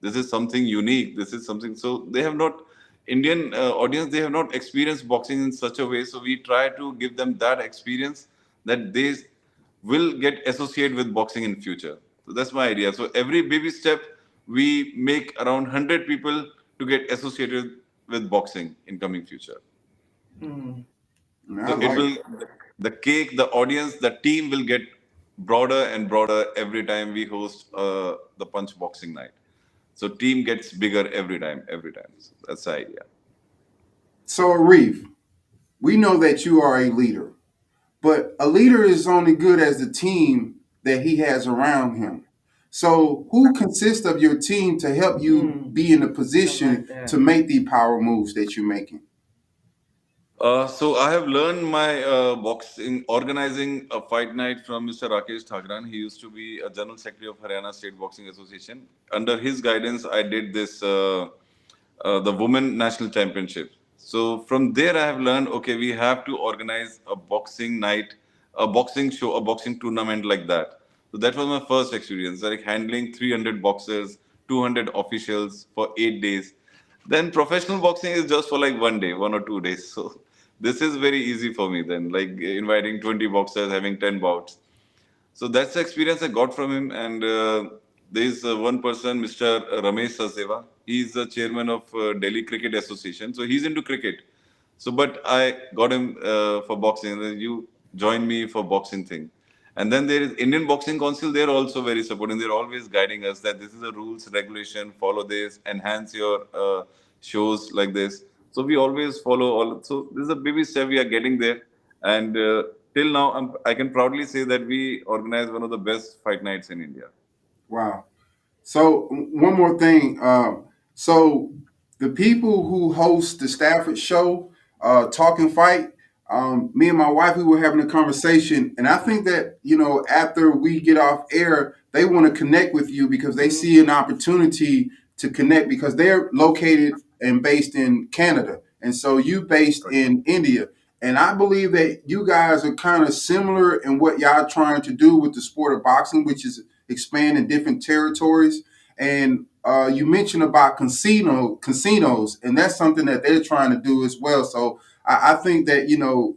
This is something unique. This is something. So they have not Indian uh, audience. They have not experienced boxing in such a way. So we try to give them that experience that they will get associated with boxing in future. So that's my idea. So every baby step, we make around 100 people to get associated with boxing in coming future. Mm. I So it will, the cake, the audience, the team will get broader and broader every time we host uh, the Punch Boxing Night. So team gets bigger every time, every time. So that's the idea. So, Arif, we know that you are a leader, but a leader is only good as the team that he has around him. So, who consists of your team to help you Hmm. be in a I position like to make the power moves that you're making? Uh, so I have learned my uh, boxing organizing a fight night from Mr. Rakesh Thagran. He used to be a general secretary of Haryana State Boxing Association. Under his guidance, I did this uh, uh, the Women National Championship. So from there, I have learned okay, we have to organize a boxing night, a boxing show, a boxing tournament like that. So that was my first experience, like handling 300 boxers, 200 officials for eight days. Then professional boxing is just for like one day, one or two days. So this is very easy for me then, like inviting 20 boxers, having 10 bouts. So that's the experience I got from him. And uh, there is uh, one person, Mr. Ramesh Saseva. He's the chairman of uh, Delhi Cricket Association. So he's into cricket. So, but I got him uh, for boxing. And then you join me for boxing thing. And then there is Indian Boxing Council. They're also very supporting. They're always guiding us that this is the rules, regulation. Follow this. Enhance your uh, shows like this. So we always follow all. So this is a baby step. We are getting there. And uh, till now, I'm, I can proudly say that we organize one of the best fight nights in India. Wow. So one more thing. Um, so the people who host the Stafford Show, uh, Talking Fight, um, me and my wife, we were having a conversation, and I think that you know after we get off air, they want to connect with you because they see an opportunity to connect because they're located and based in Canada, and so you based in India. And I believe that you guys are kind of similar in what y'all trying to do with the sport of boxing, which is expand in different territories. And uh, you mentioned about casino casinos, and that's something that they're trying to do as well. So I, I think that you know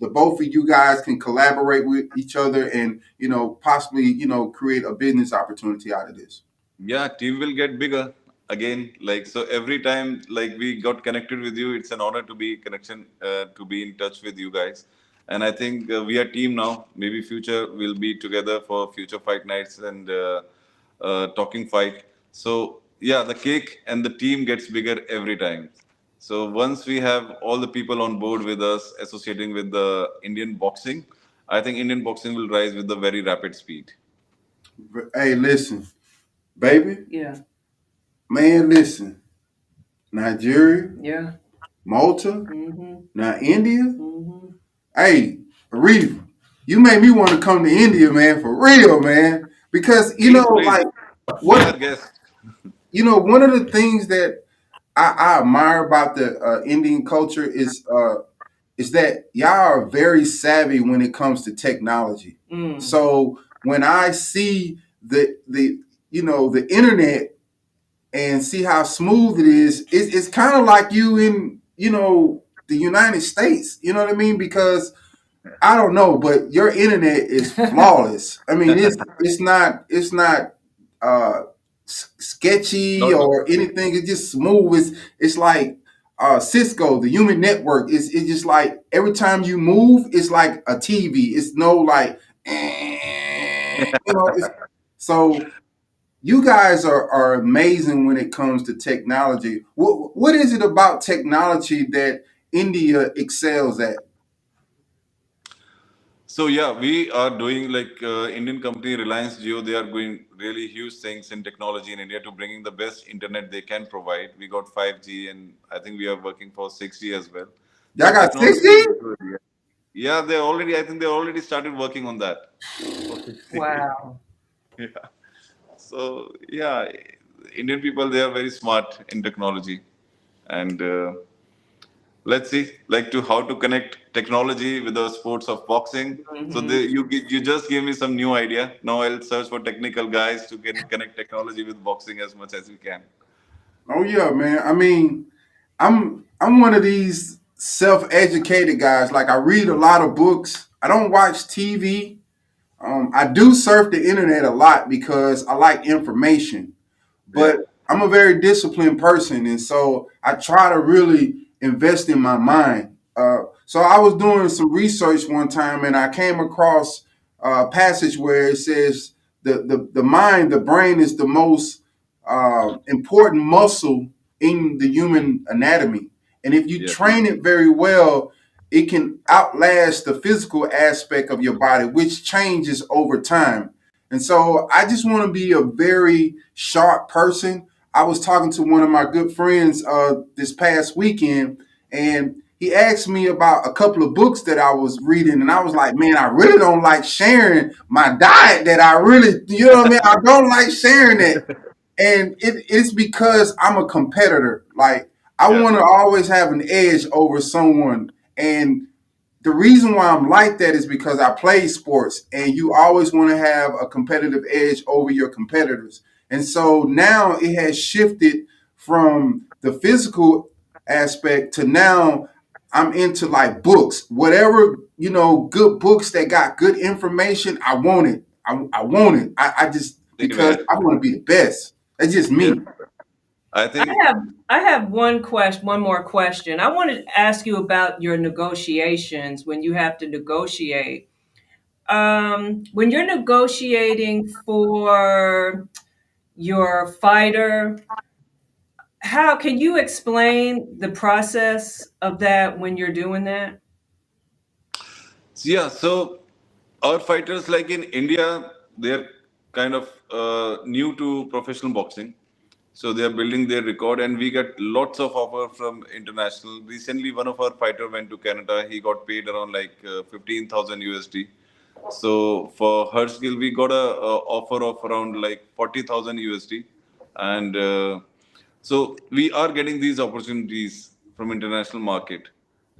the both of you guys can collaborate with each other, and you know possibly you know create a business opportunity out of this. Yeah, team will get bigger again. Like so, every time like we got connected with you, it's an honor to be connection uh, to be in touch with you guys. And I think uh, we are team now. Maybe future we'll be together for future fight nights and uh, uh, talking fight. So yeah, the cake and the team gets bigger every time. So once we have all the people on board with us associating with the Indian boxing, I think Indian boxing will rise with a very rapid speed. Hey, listen, baby, Yeah. man, listen. Nigeria, Yeah. Malta, Mm-hmm. now India. Mm-hmm. Hey, Reeve, you made me want to come to India, man, for real, man. Because you know, please. like We what are guests. you know, one of the things that I, I admire about the uh, Indian culture is uh, is that y'all are very savvy when it comes to technology. Mm. So when I see the the you know the internet and see how smooth it is, it's, it's kind of like you in you know the United States. You know what I mean? Because I don't know, but your internet is flawless. I mean, it's it's not it's not uh s- sketchy Not or anything. It's just smooth. It's it's like uh Cisco, the human network. It's it's just like every time you move, it's like a TV. It's no like you know. It's, so you guys are, are amazing when it comes to technology. What what is it about technology that India excels at? So yeah, we are doing like uh, Indian company Reliance Jio. They are doing really huge things in technology in India to bringing the best internet they can provide. We got 5G, and I think we are working for 6G as well. Y'all So got technology 60? is good. Yeah, yeah they already. I think they already started working on that. Wow. yeah. So yeah, Indian people they are very smart in technology, and uh, let's see like to how to connect technology with the sports of boxing. So Mhm. they, you you just gave me some new idea. Now I'll search for technical guys to get connect technology with boxing as much as we can. Oh yeah, man. I mean, I'm I'm one of these self-educated guys. Like I read a lot of books. I don't watch TV. Um, I do surf the internet a lot because I like information. But I'm a very disciplined person, and so I try to really invest in my mind. Uh, so I was doing some research one time, and I came across a passage where it says the the, the mind, the brain, is the most uh, important muscle in the human anatomy, and if you Yeah. train it very well, it can outlast the physical aspect of your body, which changes over time. And so I just want to be a very sharp person. I was talking to one of my good friends uh, this past weekend, and he asked me about a couple of books that I was reading, and I was like, "Man, I really don't like sharing my diet. That I really, you know what I mean? I don't like sharing it." And it, it's because I'm a competitor. Like I Yeah. want to always have an edge over someone, and the reason why I'm like that is because I play sports and you always want to have a competitive edge over your competitors. And so now it has shifted from the physical aspect to now I'm into like books, whatever, you know, good books that got good information. I want it. I, I want it. I, I just, because. I want to be the best. That's just me. Yeah. I I think have I have one question, one more question. I wanted to ask you about your negotiations when you have to negotiate. Um, when you're negotiating for your fighter, how can you explain the process of that when you're doing that? yeah. So our fighters, like in India, they're kind of uh, new to professional boxing, so they are building their record, and we get lots of offer from international. Recently, one of our fighter went to Canada. He got paid around like uh, fifteen thousand USD. So for Harsh Gill, we got a, a offer of around like forty thousand USD, and uh, so we are getting these opportunities from international market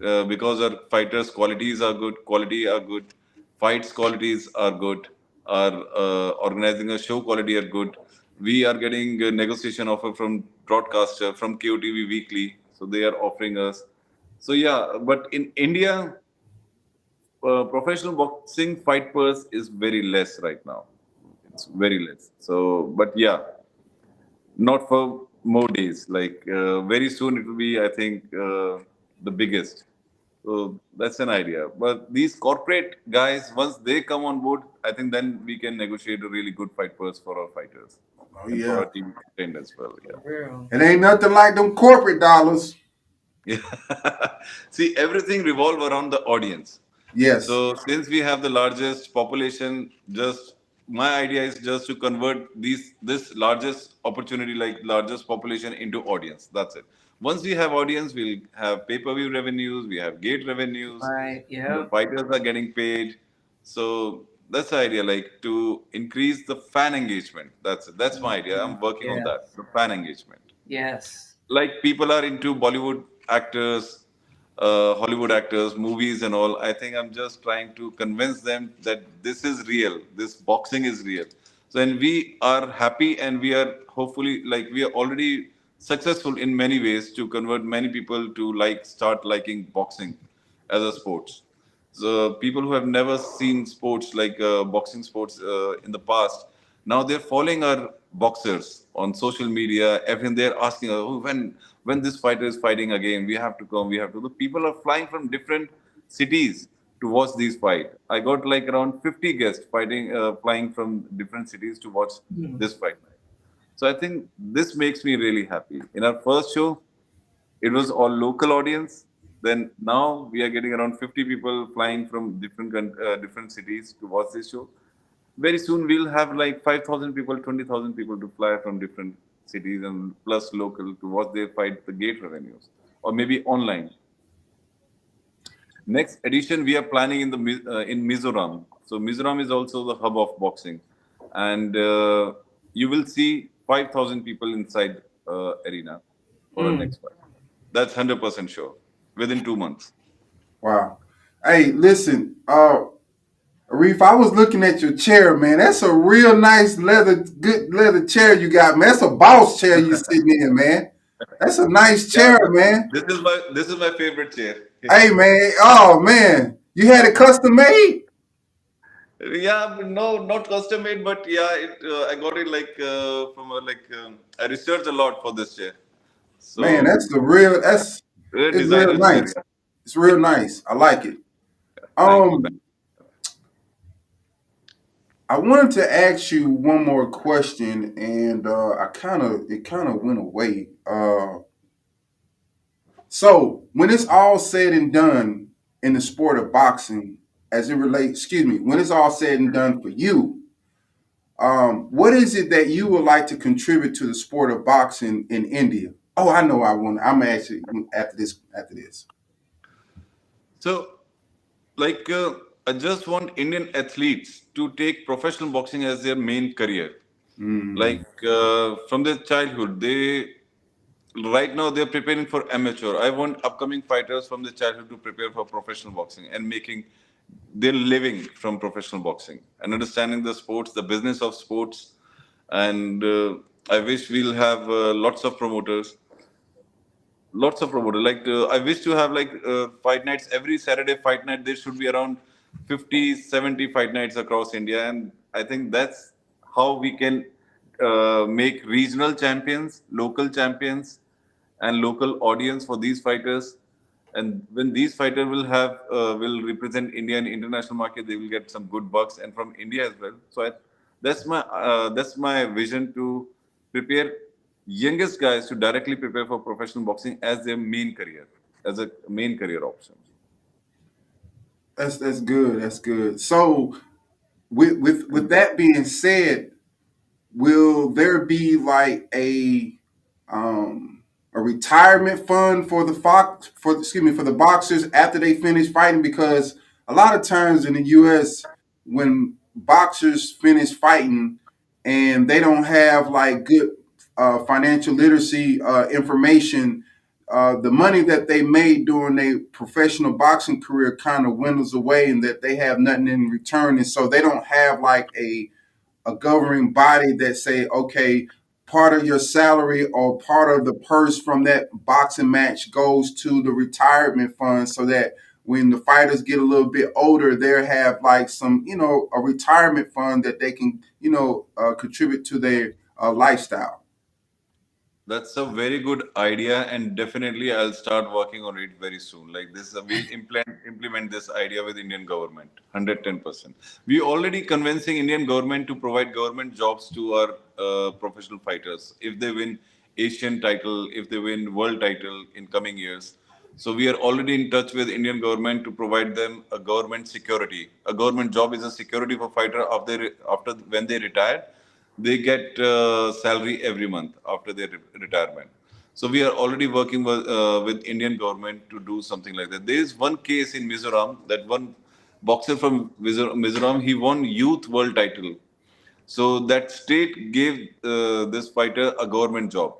uh, because our fighters' qualities are good, quality are good, fights qualities are good, our uh, organizing a show quality are good. We are getting a negotiation offer from broadcaster from KOTV Weekly, so they are offering us. So yeah, but in India, uh, professional boxing fight purse is very less right now. It's very less. So, but yeah, not for more days. Like uh, very soon, it will be, I think, uh, the biggest. So that's an idea. But these corporate guys, once they come on board, I think then we can negotiate a really good fight purse for our fighters Oh and for yeah. our team content as well. Yeah. It ain't nothing like them corporate dollars. Yeah. See, everything revolve around the audience. Yes. So since we have the largest population, just my idea is just to convert these this largest opportunity, like largest population, into audience. That's it. Once we have audience, we'll have pay-per-view revenues, we have gate revenues, Right. the Yeah. fighters are getting paid. So that's the idea, like to increase the fan engagement. That's it. That's my idea. I'm working on that. The fan engagement Yes. like people are into Bollywood actors, uh, Hollywood actors, movies, and all. I think I'm just trying to convince them that this is real. This boxing is real. So, and we are happy, and we are hopefully like we are already successful in many ways to convert many people to like start liking boxing as a sport. So people who have never seen sports like uh, boxing sports uh, in the past, now they're following our boxers on social media. Everything they're asking, oh, when when this fighter is fighting again, we have to come. We have to. The people are flying from different cities to watch these fight. I got like around 50 guests fighting, uh, flying from different cities to watch this fight. So I think this makes me really happy. In our first show, it was all local audience. Then now we are getting around 50 people flying from different uh, different cities to watch this show. Very soon we'll have like 5,000 people, 20,000 people to fly from different cities and plus local to watch their fight the gate revenues or maybe online. Next edition we are planning in the uh, in Mizoram. So Mizoram is also the hub of boxing, and uh, you will see 5,000 people inside uh, arena for the next fight. That's 100% sure within two months. Wow. Hey, listen, uh Arif, I was looking at your chair, man. That's a real nice leather, good leather chair you got, man. That's a boss chair you sitting in, man. That's a nice chair, man. This is my this is my favorite chair. Hey, man. Oh, man. You had it custom made? Yeah, but no, not custom made, but yeah, it, uh, I got it like uh, from a, like um, I researched a lot for this chair. So Man, that's the real. That's it's real nice. It's real nice. I like it. Thank you, Um, thank I wanted to ask you one more question, and uh, I kind of it kind of went away. Uh, so when it's all said and done in the sport of boxing, as it relates, excuse me, when it's all said and done for you, um, what is it that you would like to contribute to the sport of boxing in India? Oh, I know. I want. I'm actually after this. After this. So, like, uh, I just want Indian athletes to take professional boxing as their main career. Mm. Like uh, from their childhood, they right now they're preparing for amateur. I want upcoming fighters from their childhood to prepare for professional boxing and making their living from professional boxing and understanding the sports, the business of sports. And uh, I wish we'll have uh, lots of promoters lots of promoters. Like uh, I wish to have like uh, fight nights every Saturday. Fight night there should be around 50, 70 fight nights across India, and I think that's how we can uh, make regional champions, local champions, and local audience for these fighters. And when these fighters will have uh, will represent India in international market, they will get some good bucks, and from India as well. So I, that's my uh, that's my vision to prepare youngest guys to directly prepare for professional boxing as their main career, as a main career option. That's that's good. That's good. So, with with with that being said, will there be like a um, a retirement fund for the fox for excuse me for the boxers after they finish fighting? Because a lot of times in the U.S. when boxers finish fighting and they don't have like good uh, financial literacy uh, information, uh, the money that they made during their professional boxing career kind of dwindles away, and that they have nothing in return, and so they don't have like a a governing body that say, okay, part of your salary or part of the purse from that boxing match goes to the retirement fund, so that when the fighters get a little bit older, they have like some, you know, a retirement fund that they can, you know, uh, contribute to their uh, lifestyle. That's a very good idea, and definitely I'll start working on it very soon. Like this, we'll implement implement this idea with Indian government, hundred ten percent. We already convincing Indian government to provide government jobs to our uh, professional fighters if they win Asian title, if they win world title in coming years. So we are already in touch with Indian government to provide them a government security. A government job is a security for fighter after after when they retire they get uh, salary every month after their re- retirement. So we are already working with, uh, with Indian government to do something like that. There is one case in Mizoram that one boxer from Mizoram he won youth world title. So that state gave uh, this fighter a government job.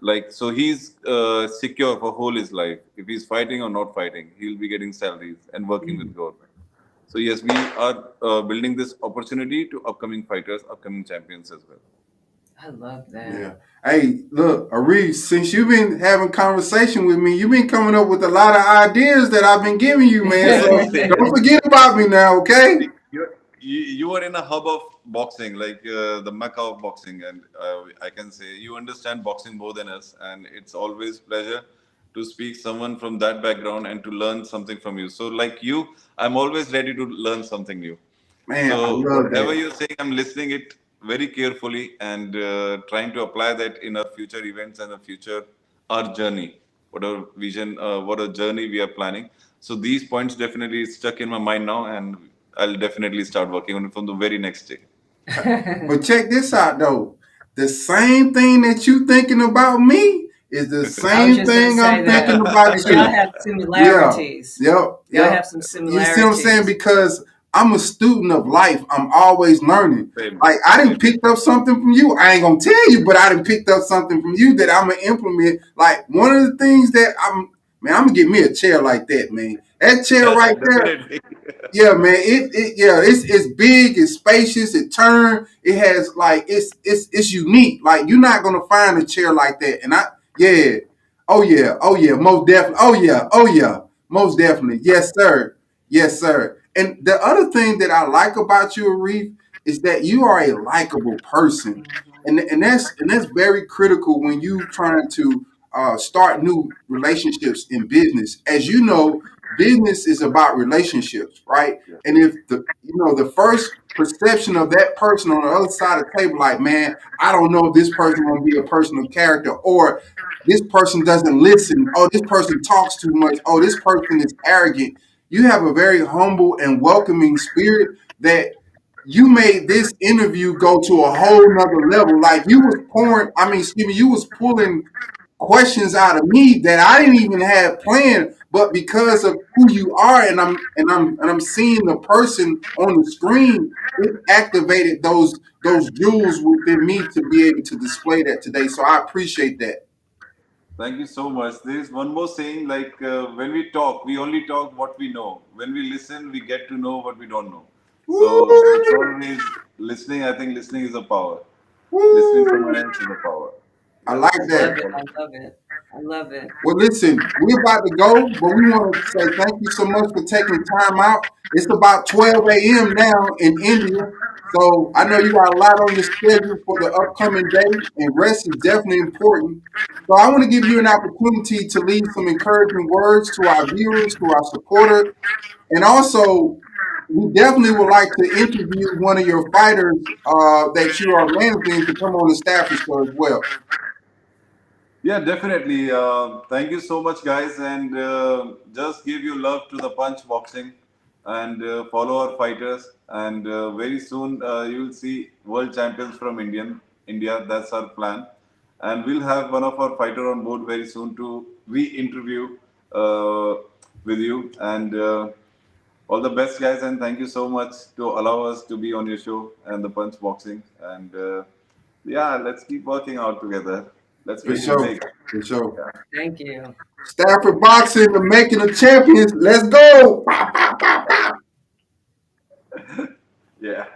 Like so, he's uh, secure for whole his life. If he's fighting or not fighting, he'll be getting salaries and working with government. So yes, we are uh, building this opportunity to upcoming fighters, upcoming champions as well. I love that. Yeah. Hey, look, Arif, since you've been having conversation with me, you've been coming up with a lot of ideas that I've been giving you, man. So don't forget about me now, okay? You're, you you are in a hub of boxing, like uh, the mecca of boxing, and uh, I can say you understand boxing more than us, and it's always pleasure to speak someone from that background and to learn something from you. So, like you, I'm always ready to learn something new. Man, so whatever you're saying, I'm listening it very carefully and uh, trying to apply that in our future events and the future our journey, what whatever vision, uh, what a journey we are planning. So these points definitely stuck in my mind now, and I'll definitely start working on it from the very next day. But check this out though. The same thing that you thinking about me is the same thing I'm that. thinking about you. y'all have similarities. Yep, Y'all yep. have some You see what I'm saying? Because I'm a student of life. I'm always learning. Same. Like I didn't pick up something from you. I ain't gonna tell you, but I didn't picked up something from you that I'm gonna implement. Like one of the things that I'm man, I'm gonna get me a chair like that, man. That chair right there, yeah, man. It, it yeah, it's it's big, it's spacious, it turn, it has like it's it's it's unique. Like you're not gonna find a chair like that. And I yeah, oh yeah, oh yeah, most definitely. Oh yeah, oh yeah, most definitely. Yes, sir. Yes, sir. And the other thing that I like about you, Arif, is that you are a likable person. And, and that's and that's very critical when you trying to uh, start new relationships in business. As you know, business is about relationships, right? Yeah. And if the you know the first perception of that person on the other side of the table, like, man, I don't know if this person gonna be a person of character, or this person doesn't listen, oh, this person talks too much, oh, this person is arrogant. You have a very humble and welcoming spirit that you made this interview go to a whole nother level. Like you was pouring, I mean, excuse me, you was pulling questions out of me that I didn't even have planned, but because of who you are and I'm and I'm and I'm seeing the person on the screen, it activated those those jewels within me to be able to display that today. So I appreciate that. Thank you so much. There is one more saying like uh, when we talk, we only talk what we know. When we listen, we get to know what we don't know. So it's always listening. I think listening is a power. Listening to someone else is a power. I like that. I love it. I love it. Well, listen, we're about to go, but we want to say thank you so much for taking time out. It's about 12 a.m. now in India. So I know you got a lot on your schedule for the upcoming day, and rest is definitely important. So I want to give you an opportunity to leave some encouraging words to our viewers, to our supporters, and also we definitely would like to interview one of your fighters uh, that you are managing to come on the staff show as well. Yeah, definitely. Uh, thank you so much, guys, and uh, just give you love to the Punch Boxing. and uh, follow our fighters. And uh, very soon uh, you will see world champions from Indian India. That's our plan. And we'll have one of our fighter on board very soon to re-interview uh, with you. And all the best, guys. And thank you so much to allow us to be on your show and the Punch Boxing. And yeah, let's keep working out together. Let's For make it sure. For sure. Thank you. Stafford Boxing, the making of champions. Let's go. Yeah.